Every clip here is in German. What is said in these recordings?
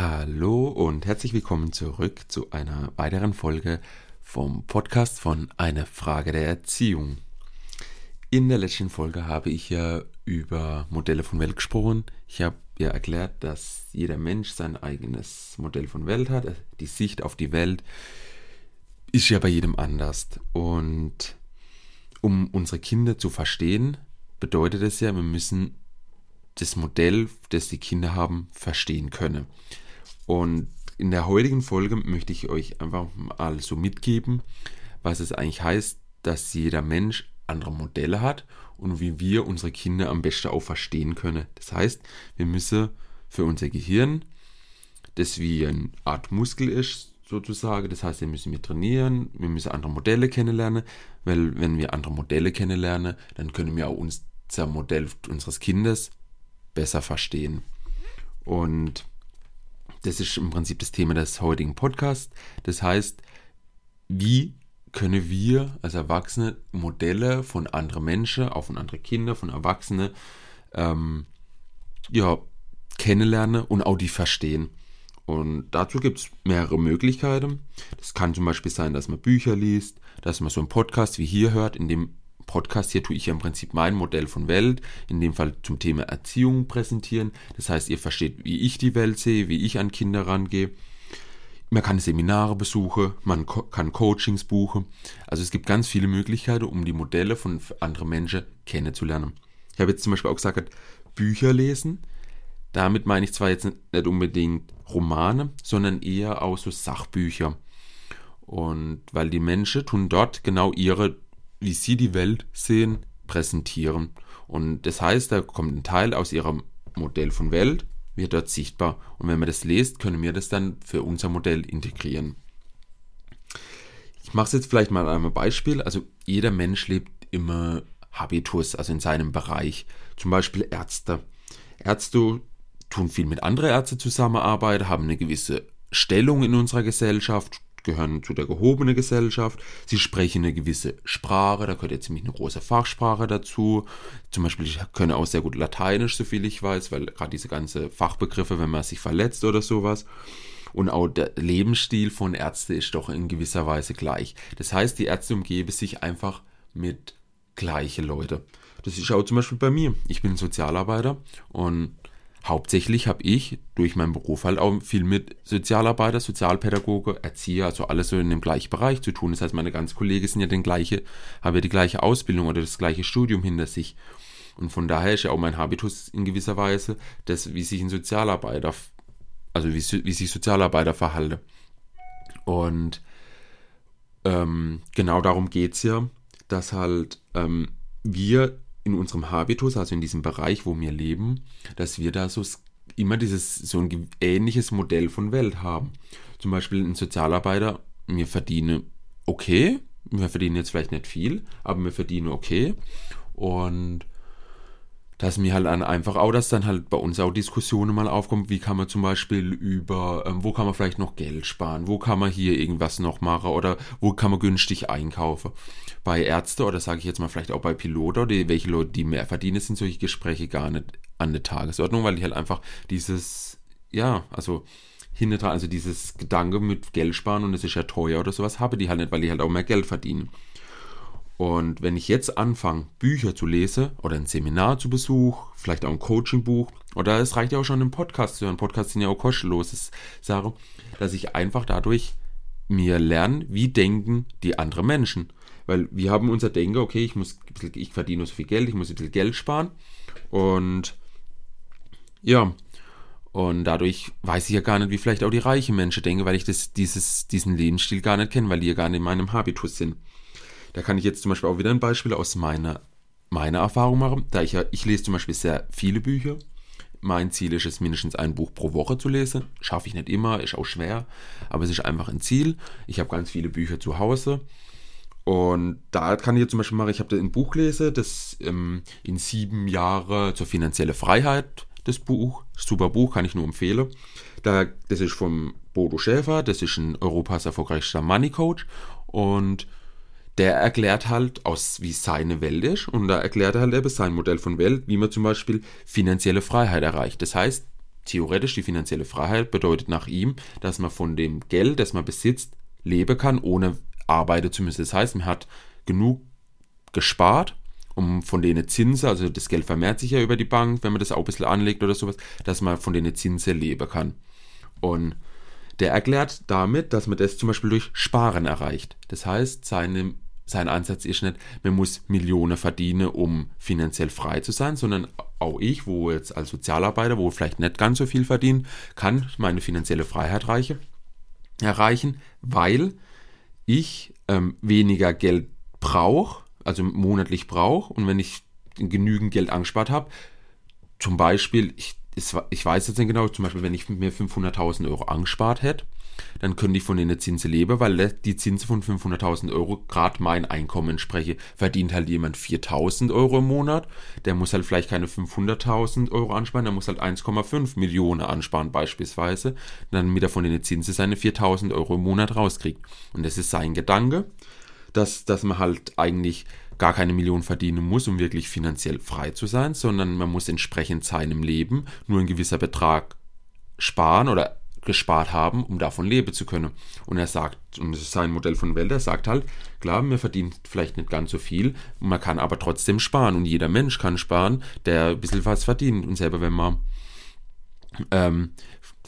Hallo und herzlich willkommen zurück zu einer weiteren Folge vom Podcast von Eine Frage der Erziehung. In der letzten Folge habe ich ja über Modelle von Welt gesprochen. Ich habe ja erklärt, dass jeder Mensch sein eigenes Modell von Welt hat. Die Sicht auf die Welt ist ja bei jedem anders. Und um unsere Kinder zu verstehen, bedeutet es ja, wir müssen das Modell, das die Kinder haben, verstehen können. Und in der heutigen Folge möchte ich euch einfach mal so mitgeben, was es eigentlich heißt, dass jeder Mensch andere Modelle hat und wie wir unsere Kinder am besten auch verstehen können. Das heißt, wir müssen für unser Gehirn, das wie eine Art Muskel ist, sozusagen, das heißt, wir müssen wir trainieren, wir müssen andere Modelle kennenlernen, weil wenn wir andere Modelle kennenlernen, dann können wir auch unser Modell unseres Kindes besser verstehen. Und das ist im Prinzip das Thema des heutigen Podcasts. Das heißt, wie können wir als Erwachsene Modelle von anderen Menschen, auch von anderen Kindern, von Erwachsenen, ähm, ja, kennenlernen und auch die verstehen. Und dazu gibt es mehrere Möglichkeiten. Das kann zum Beispiel sein, dass man Bücher liest, dass man so einen Podcast wie hier hört, in dem Podcast hier tue ich ja im Prinzip mein Modell von Welt, in dem Fall zum Thema Erziehung präsentieren. Das heißt, ihr versteht, wie ich die Welt sehe, wie ich an Kinder rangehe. Man kann Seminare besuchen, man kann Coachings buchen. Also es gibt ganz viele Möglichkeiten, um die Modelle von anderen Menschen kennenzulernen. Ich habe jetzt zum Beispiel auch gesagt, Bücher lesen. Damit meine ich zwar jetzt nicht unbedingt Romane, sondern eher auch so Sachbücher. Und weil die Menschen tun dort genau ihre wie sie die Welt sehen, präsentieren. Und das heißt, da kommt ein Teil aus ihrem Modell von Welt, wird dort sichtbar. Und wenn man das liest, können wir das dann für unser Modell integrieren. Ich mache es jetzt vielleicht mal an einem Beispiel. Also jeder Mensch lebt immer Habitus, also in seinem Bereich. Zum Beispiel Ärzte. Ärzte tun viel mit anderen Ärzten zusammenarbeiten, haben eine gewisse Stellung in unserer Gesellschaft, gehören zu der gehobenen Gesellschaft. Sie sprechen eine gewisse Sprache, da gehört jetzt ziemlich eine große Fachsprache dazu. Zum Beispiel, ich könne auch sehr gut Lateinisch, so viel ich weiß, weil gerade diese ganzen Fachbegriffe, wenn man sich verletzt oder sowas. Und auch der Lebensstil von Ärzten ist doch in gewisser Weise gleich. Das heißt, die Ärzte umgeben sich einfach mit gleichen Leuten. Das ist auch zum Beispiel bei mir. Ich bin Sozialarbeiter und hauptsächlich habe ich durch meinen Beruf halt auch viel mit Sozialarbeiter, Sozialpädagoge, Erzieher, also alles so in dem gleichen Bereich zu tun. Das heißt, meine ganzen Kollegen sind ja den gleiche, haben ja die gleiche Ausbildung oder das gleiche Studium hinter sich. Und von daher ist ja auch mein Habitus in gewisser Weise, das, wie sich ein Sozialarbeiter, also wie, wie sich Sozialarbeiter verhalten. Und ähm, genau darum geht es ja, dass halt ähm, wir in unserem Habitus, also in diesem Bereich, wo wir leben, dass wir da so immer dieses so ein ähnliches Modell von Welt haben. Zum Beispiel ein Sozialarbeiter, wir verdienen okay, wir verdienen jetzt vielleicht nicht viel, aber wir verdienen okay. Und dass mir halt einfach auch, dass dann halt bei uns auch Diskussionen mal aufkommen, wie kann man zum Beispiel über, ähm, wo kann man vielleicht noch Geld sparen, wo kann man hier irgendwas noch machen oder wo kann man günstig einkaufen. Bei Ärzte oder sage ich jetzt mal vielleicht auch bei Piloten, die, welche Leute, die mehr verdienen, sind solche Gespräche gar nicht an der Tagesordnung, weil die halt einfach dieses, ja, also hinter dran, also dieses Gedanke mit Geld sparen und es ist ja teuer oder sowas, habe die halt nicht, weil die halt auch mehr Geld verdienen. Und wenn ich jetzt anfange, Bücher zu lesen oder ein Seminar zu besuchen, vielleicht auch ein Coachingbuch, oder es reicht ja auch schon ein Podcast zu hören, Podcasts sind ja auch kostenloses Sache, dass ich einfach dadurch mir lerne, wie denken die anderen Menschen. Weil wir haben unser Denken, okay, ich muss, ich verdiene so viel Geld, ich muss ein bisschen Geld sparen. Und ja, und dadurch weiß ich ja gar nicht, wie vielleicht auch die reichen Menschen denken, weil ich das, dieses, diesen Lebensstil gar nicht kenne, weil die ja gar nicht in meinem Habitus sind. Da kann ich jetzt zum Beispiel auch wieder ein Beispiel aus meiner, meiner Erfahrung machen. Da ich ich lese zum Beispiel sehr viele Bücher. Mein Ziel ist es, mindestens ein Buch pro Woche zu lesen. Schaffe ich nicht immer, ist auch schwer, aber es ist einfach ein Ziel. Ich habe ganz viele Bücher zu Hause. Und da kann ich jetzt zum Beispiel machen, ich habe ein Buch gelesen, das ähm, in sieben Jahre zur finanziellen Freiheit, das Buch, super Buch, kann ich nur empfehlen. Da, das ist vom Bodo Schäfer, das ist ein Europas erfolgreichster Money Coach. Und der erklärt halt, aus wie seine Welt ist und da erklärt er halt eben sein Modell von Welt, wie man zum Beispiel finanzielle Freiheit erreicht. Das heißt, theoretisch die finanzielle Freiheit bedeutet nach ihm, dass man von dem Geld, das man besitzt, leben kann, ohne arbeiten zu müssen. Das heißt, man hat genug gespart, um von denen Zinsen, also das Geld vermehrt sich ja über die Bank, wenn man das auch ein bisschen anlegt oder sowas, dass man von denen Zinsen leben kann. Und der erklärt damit, dass man das zum Beispiel durch Sparen erreicht. Das heißt, seine sein Ansatz ist nicht, man muss Millionen verdienen, um finanziell frei zu sein, sondern auch ich, wo jetzt als Sozialarbeiter, wo vielleicht nicht ganz so viel verdienen, kann meine finanzielle Freiheit reiche, erreichen, weil ich ähm, weniger Geld brauche, also monatlich brauche und wenn ich genügend Geld angespart habe, zum Beispiel, ich, ich weiß jetzt nicht genau, zum Beispiel, wenn ich mir 500.000 Euro angespart hätte, dann könnte ich von den Zinsen leben, weil die Zinsen von 500.000 Euro gerade mein Einkommen entspreche. Verdient halt jemand 4.000 Euro im Monat, der muss halt vielleicht keine 500.000 Euro ansparen, der muss halt 1,5 Millionen ansparen beispielsweise, damit er von den Zinsen seine 4.000 Euro im Monat rauskriegt. Und das ist sein Gedanke, dass, dass man halt eigentlich gar keine Million verdienen muss, um wirklich finanziell frei zu sein, sondern man muss entsprechend seinem Leben nur ein gewisser Betrag sparen oder gespart haben, um davon leben zu können. Und er sagt, und das ist sein Modell von Welt, er sagt halt, klar, man verdient vielleicht nicht ganz so viel, man kann aber trotzdem sparen und jeder Mensch kann sparen, der ein bisschen was verdient. Und selber wenn man ähm,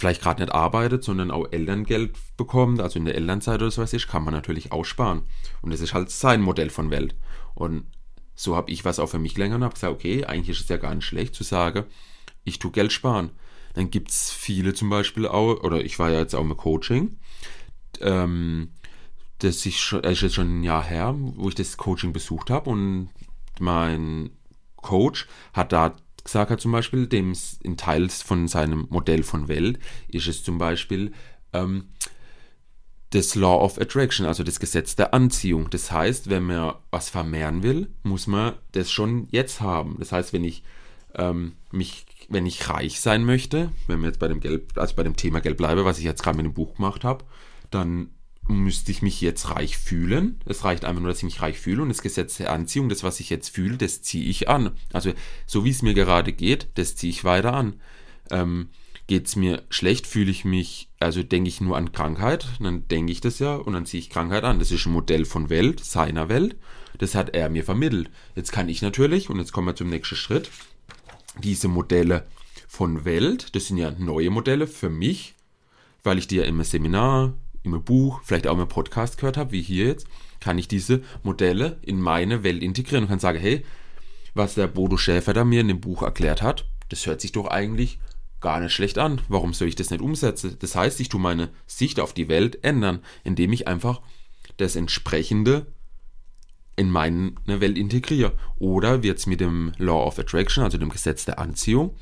vielleicht gerade nicht arbeitet, sondern auch Elterngeld bekommt, also in der Elternzeit oder so was ist, kann man natürlich auch sparen. Und das ist halt sein Modell von Welt. Und so habe ich was auch für mich länger und habe gesagt, okay, eigentlich ist es ja gar nicht schlecht zu sagen, ich tue Geld sparen. Dann gibt es viele zum Beispiel auch, oder ich war ja jetzt auch im Coaching, ähm, das ich schon, ist jetzt schon ein Jahr her, wo ich das Coaching besucht habe und mein Coach hat da gesagt, hat zum Beispiel, dem in Teils von seinem Modell von Welt ist es zum Beispiel ähm, das Law of Attraction, also das Gesetz der Anziehung. Das heißt, wenn man was vermehren will, muss man das schon jetzt haben. Das heißt, wenn ich ähm, mich wenn ich reich sein möchte, wenn wir jetzt bei dem Geld, also bei dem Thema Geld bleibe, was ich jetzt gerade mit dem Buch gemacht habe, dann müsste ich mich jetzt reich fühlen. Es reicht einfach nur, dass ich mich reich fühle und das Gesetz der Anziehung, das, was ich jetzt fühle, das ziehe ich an. Also so wie es mir gerade geht, das ziehe ich weiter an. Ähm, geht es mir schlecht, fühle ich mich, also denke ich nur an Krankheit, dann denke ich das ja und dann ziehe ich Krankheit an. Das ist ein Modell von Welt, seiner Welt. Das hat er mir vermittelt. Jetzt kann ich natürlich, und jetzt kommen wir zum nächsten Schritt, diese Modelle von Welt, das sind ja neue Modelle für mich, weil ich die ja im Seminar, im Buch, vielleicht auch im Podcast gehört habe, wie hier jetzt, kann ich diese Modelle in meine Welt integrieren und kann sagen, hey, was der Bodo Schäfer da mir in dem Buch erklärt hat, das hört sich doch eigentlich gar nicht schlecht an. Warum soll ich das nicht umsetzen? Das heißt, ich tue meine Sicht auf die Welt ändern, indem ich einfach das entsprechende in meine Welt integriere. Oder wird es mit dem Law of Attraction, also dem Gesetz der Anziehung,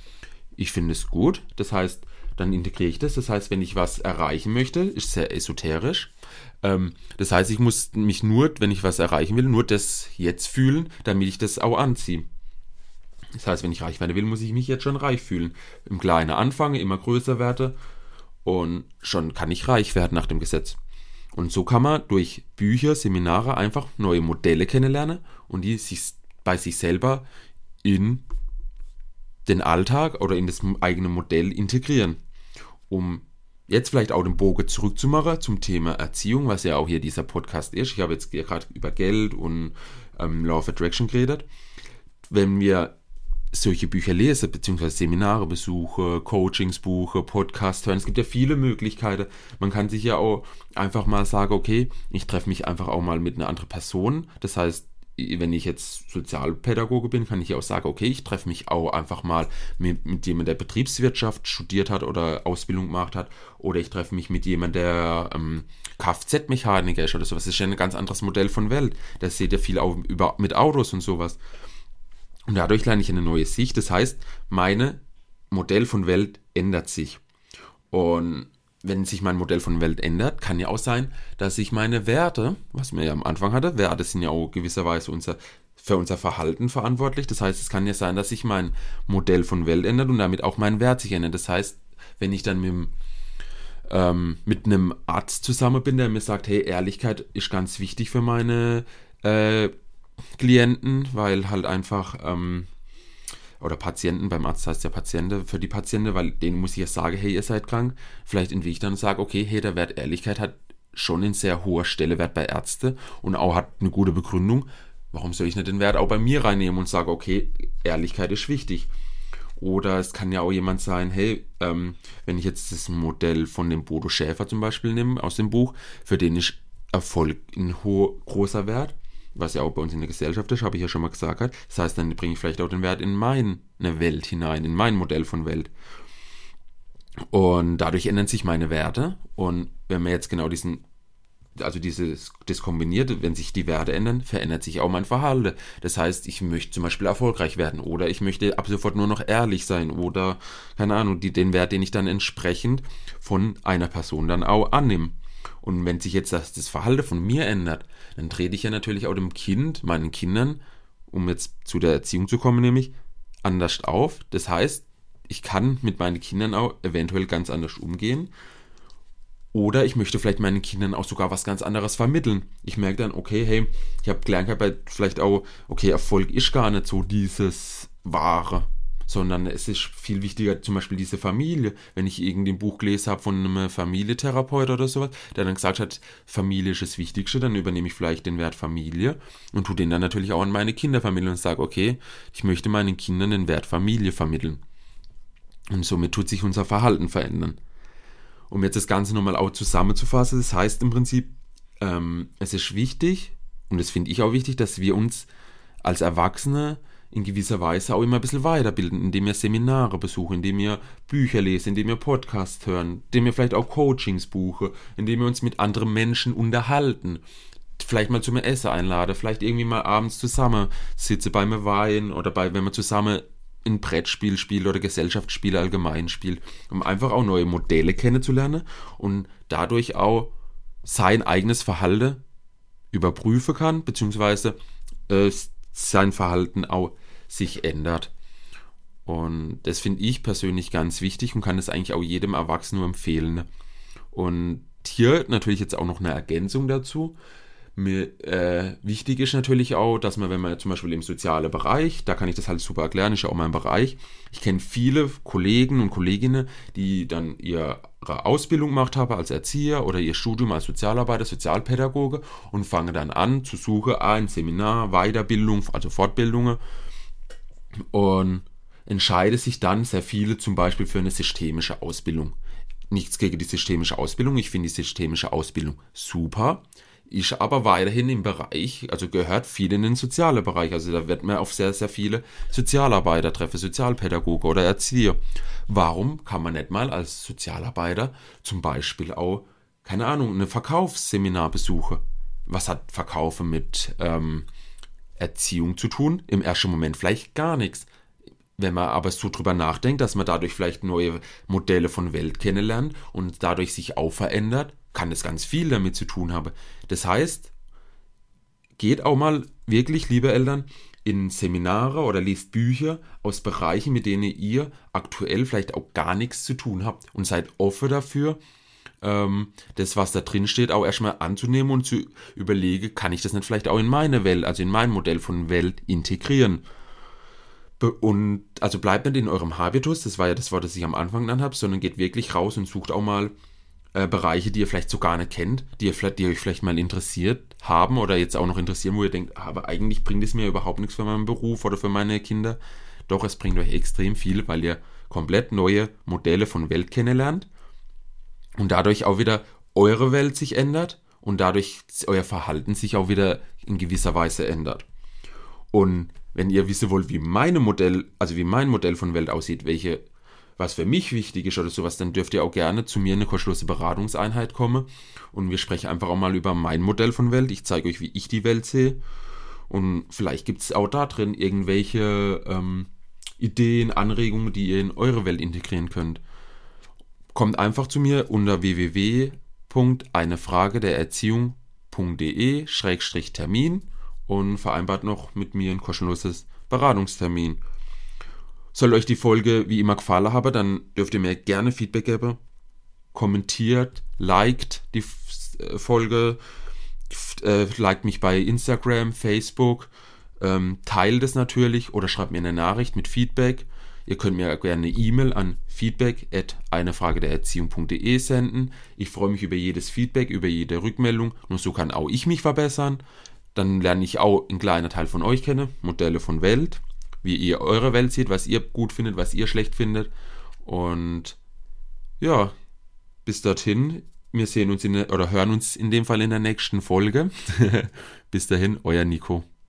ich finde es gut, das heißt, dann integriere ich das. Das heißt, wenn ich was erreichen möchte, ist sehr esoterisch. Ähm, das heißt, ich muss mich nur, wenn ich was erreichen will, nur das jetzt fühlen, damit ich das auch anziehe. Das heißt, wenn ich reich werden will, muss ich mich jetzt schon reich fühlen. Im Kleinen anfange, immer größer werde und schon kann ich reich werden nach dem Gesetz. Und so kann man durch Bücher, Seminare einfach neue Modelle kennenlernen und die sich bei sich selber in den Alltag oder in das eigene Modell integrieren. Um jetzt vielleicht auch den Bogen zurückzumachen zum Thema Erziehung, was ja auch hier dieser Podcast ist. Ich habe jetzt gerade über Geld und ähm, Law of Attraction geredet. Wenn wir solche Bücher lese, beziehungsweise Seminare besuche, Coachings buche, Podcast hören. Es gibt ja viele Möglichkeiten. Man kann sich ja auch einfach mal sagen, okay, ich treffe mich einfach auch mal mit einer anderen Person. Das heißt, wenn ich jetzt Sozialpädagoge bin, kann ich ja auch sagen, okay, ich treffe mich auch einfach mal mit, mit jemandem, der Betriebswirtschaft studiert hat oder Ausbildung gemacht hat. Oder ich treffe mich mit jemandem, der ähm, Kfz-Mechaniker ist oder sowas. Das ist ja ein ganz anderes Modell von Welt. Da seht ihr viel auch über, mit Autos und sowas. Und dadurch lerne ich eine neue Sicht. Das heißt, meine Modell von Welt ändert sich. Und wenn sich mein Modell von Welt ändert, kann ja auch sein, dass sich meine Werte, was mir ja am Anfang hatte, Werte sind ja auch gewisserweise unser, für unser Verhalten verantwortlich. Das heißt, es kann ja sein, dass sich mein Modell von Welt ändert und damit auch mein Wert sich ändert. Das heißt, wenn ich dann mit, ähm, mit einem Arzt zusammen bin, der mir sagt, hey, Ehrlichkeit ist ganz wichtig für meine äh, Klienten, weil halt einfach ähm, oder Patienten, beim Arzt heißt ja Patiente, für die Patienten, weil denen muss ich ja sagen, hey, ihr seid krank. Vielleicht entwickle ich dann und sage, okay, hey, der Wert Ehrlichkeit hat schon einen sehr hoher Stellewert bei Ärzten und auch hat eine gute Begründung. Warum soll ich nicht den Wert auch bei mir reinnehmen und sagen, okay, Ehrlichkeit ist wichtig. Oder es kann ja auch jemand sein, hey, ähm, wenn ich jetzt das Modell von dem Bodo Schäfer zum Beispiel nehme, aus dem Buch, für den ist Erfolg ein hoher, großer Wert, was ja auch bei uns in der Gesellschaft ist, habe ich ja schon mal gesagt. Das heißt, dann bringe ich vielleicht auch den Wert in meine Welt hinein, in mein Modell von Welt. Und dadurch ändern sich meine Werte. Und wenn man jetzt genau diesen also dieses, das Kombinierte, wenn sich die Werte ändern, verändert sich auch mein Verhalten. Das heißt, ich möchte zum Beispiel erfolgreich werden oder ich möchte ab sofort nur noch ehrlich sein oder, keine Ahnung, die, den Wert, den ich dann entsprechend von einer Person dann auch annehme. Und wenn sich jetzt das, das Verhalten von mir ändert, dann trete ich ja natürlich auch dem Kind, meinen Kindern, um jetzt zu der Erziehung zu kommen, nämlich anders auf. Das heißt, ich kann mit meinen Kindern auch eventuell ganz anders umgehen oder ich möchte vielleicht meinen Kindern auch sogar was ganz anderes vermitteln. Ich merke dann, okay, hey, ich habe gelernt, vielleicht auch, okay, Erfolg ist gar nicht so dieses Wahre, sondern es ist viel wichtiger, zum Beispiel diese Familie. Wenn ich irgendwie ein Buch gelesen habe von einem Familietherapeut oder sowas, der dann gesagt hat, Familie ist das Wichtigste, dann übernehme ich vielleicht den Wert Familie und tue den dann natürlich auch an meine Kinder vermitteln und sage, okay, ich möchte meinen Kindern den Wert Familie vermitteln. Und somit tut sich unser Verhalten verändern um jetzt das Ganze nochmal auch zusammenzufassen, das heißt im Prinzip, ähm, es ist wichtig, und das finde ich auch wichtig, dass wir uns als Erwachsene in gewisser Weise auch immer ein bisschen weiterbilden, indem wir Seminare besuchen, indem wir Bücher lesen, indem wir Podcasts hören, indem wir vielleicht auch Coachings buchen, indem wir uns mit anderen Menschen unterhalten, vielleicht mal zum Essen einladen, vielleicht irgendwie mal abends zusammen sitze beim Wein oder bei, wenn wir zusammen ein Brettspiel spielt oder Gesellschaftsspiele allgemein spielt, um einfach auch neue Modelle kennenzulernen und dadurch auch sein eigenes Verhalten überprüfen kann, beziehungsweise äh, sein Verhalten auch sich ändert. Und das finde ich persönlich ganz wichtig und kann es eigentlich auch jedem Erwachsenen nur empfehlen. Und hier natürlich jetzt auch noch eine Ergänzung dazu. Mir, äh, wichtig ist natürlich auch, dass man, wenn man zum Beispiel im sozialen Bereich, da kann ich das halt super erklären, ist ja auch mein Bereich. Ich kenne viele Kollegen und Kolleginnen, die dann ihre Ausbildung gemacht haben als Erzieher oder ihr Studium als Sozialarbeiter, Sozialpädagoge und fangen dann an zu suchen, ein Seminar, Weiterbildung, also Fortbildungen und entscheide sich dann sehr viele zum Beispiel für eine systemische Ausbildung. Nichts gegen die systemische Ausbildung, ich finde die systemische Ausbildung super ist aber weiterhin im Bereich, also gehört viel in den sozialen Bereich. Also da wird man auf sehr, sehr viele Sozialarbeiter treffen, Sozialpädagoge oder Erzieher. Warum kann man nicht mal als Sozialarbeiter zum Beispiel auch, keine Ahnung, ein Verkaufsseminar besuchen? Was hat Verkaufen mit ähm, Erziehung zu tun? Im ersten Moment vielleicht gar nichts. Wenn man aber so drüber nachdenkt, dass man dadurch vielleicht neue Modelle von Welt kennenlernt und dadurch sich auch verändert, kann das ganz viel damit zu tun haben. Das heißt, geht auch mal wirklich, liebe Eltern, in Seminare oder liest Bücher aus Bereichen, mit denen ihr aktuell vielleicht auch gar nichts zu tun habt und seid offen dafür, ähm, das, was da drin steht, auch erstmal anzunehmen und zu überlegen, kann ich das nicht vielleicht auch in meine Welt, also in mein Modell von Welt integrieren. Und also bleibt nicht in eurem Habitus, das war ja das Wort, das ich am Anfang genannt habe, sondern geht wirklich raus und sucht auch mal äh, Bereiche, die ihr vielleicht so gar nicht kennt, die, ihr vielleicht, die euch vielleicht mal interessiert haben oder jetzt auch noch interessieren, wo ihr denkt, aber eigentlich bringt es mir überhaupt nichts für meinen Beruf oder für meine Kinder. Doch es bringt euch extrem viel, weil ihr komplett neue Modelle von Welt kennenlernt und dadurch auch wieder eure Welt sich ändert und dadurch euer Verhalten sich auch wieder in gewisser Weise ändert. Und wenn ihr wissen wollt, wie meine Modell, also wie mein Modell von Welt aussieht, welche was für mich wichtig ist oder sowas, dann dürft ihr auch gerne zu mir in eine kostenlose Beratungseinheit kommen und wir sprechen einfach auch mal über mein Modell von Welt. Ich zeige euch, wie ich die Welt sehe und vielleicht gibt es auch da drin irgendwelche ähm, Ideen, Anregungen, die ihr in eure Welt integrieren könnt. Kommt einfach zu mir unter www.einefrage der Erziehung.de-termin und vereinbart noch mit mir ein kostenloses Beratungstermin. Soll euch die Folge wie immer gefallen haben, dann dürft ihr mir gerne Feedback geben. Kommentiert, liked die äh, Folge, äh, liked mich bei Instagram, Facebook, Ähm, teilt es natürlich oder schreibt mir eine Nachricht mit Feedback. Ihr könnt mir gerne eine E-Mail an feedback at Erziehung.de senden. Ich freue mich über jedes Feedback, über jede Rückmeldung. Nur so kann auch ich mich verbessern. Dann lerne ich auch einen kleinen Teil von euch kennen, Modelle von Welt, wie ihr eure Welt seht, was ihr gut findet, was ihr schlecht findet. Und ja, bis dorthin, wir sehen uns in, oder hören uns in dem Fall in der nächsten Folge. bis dahin, euer Nico.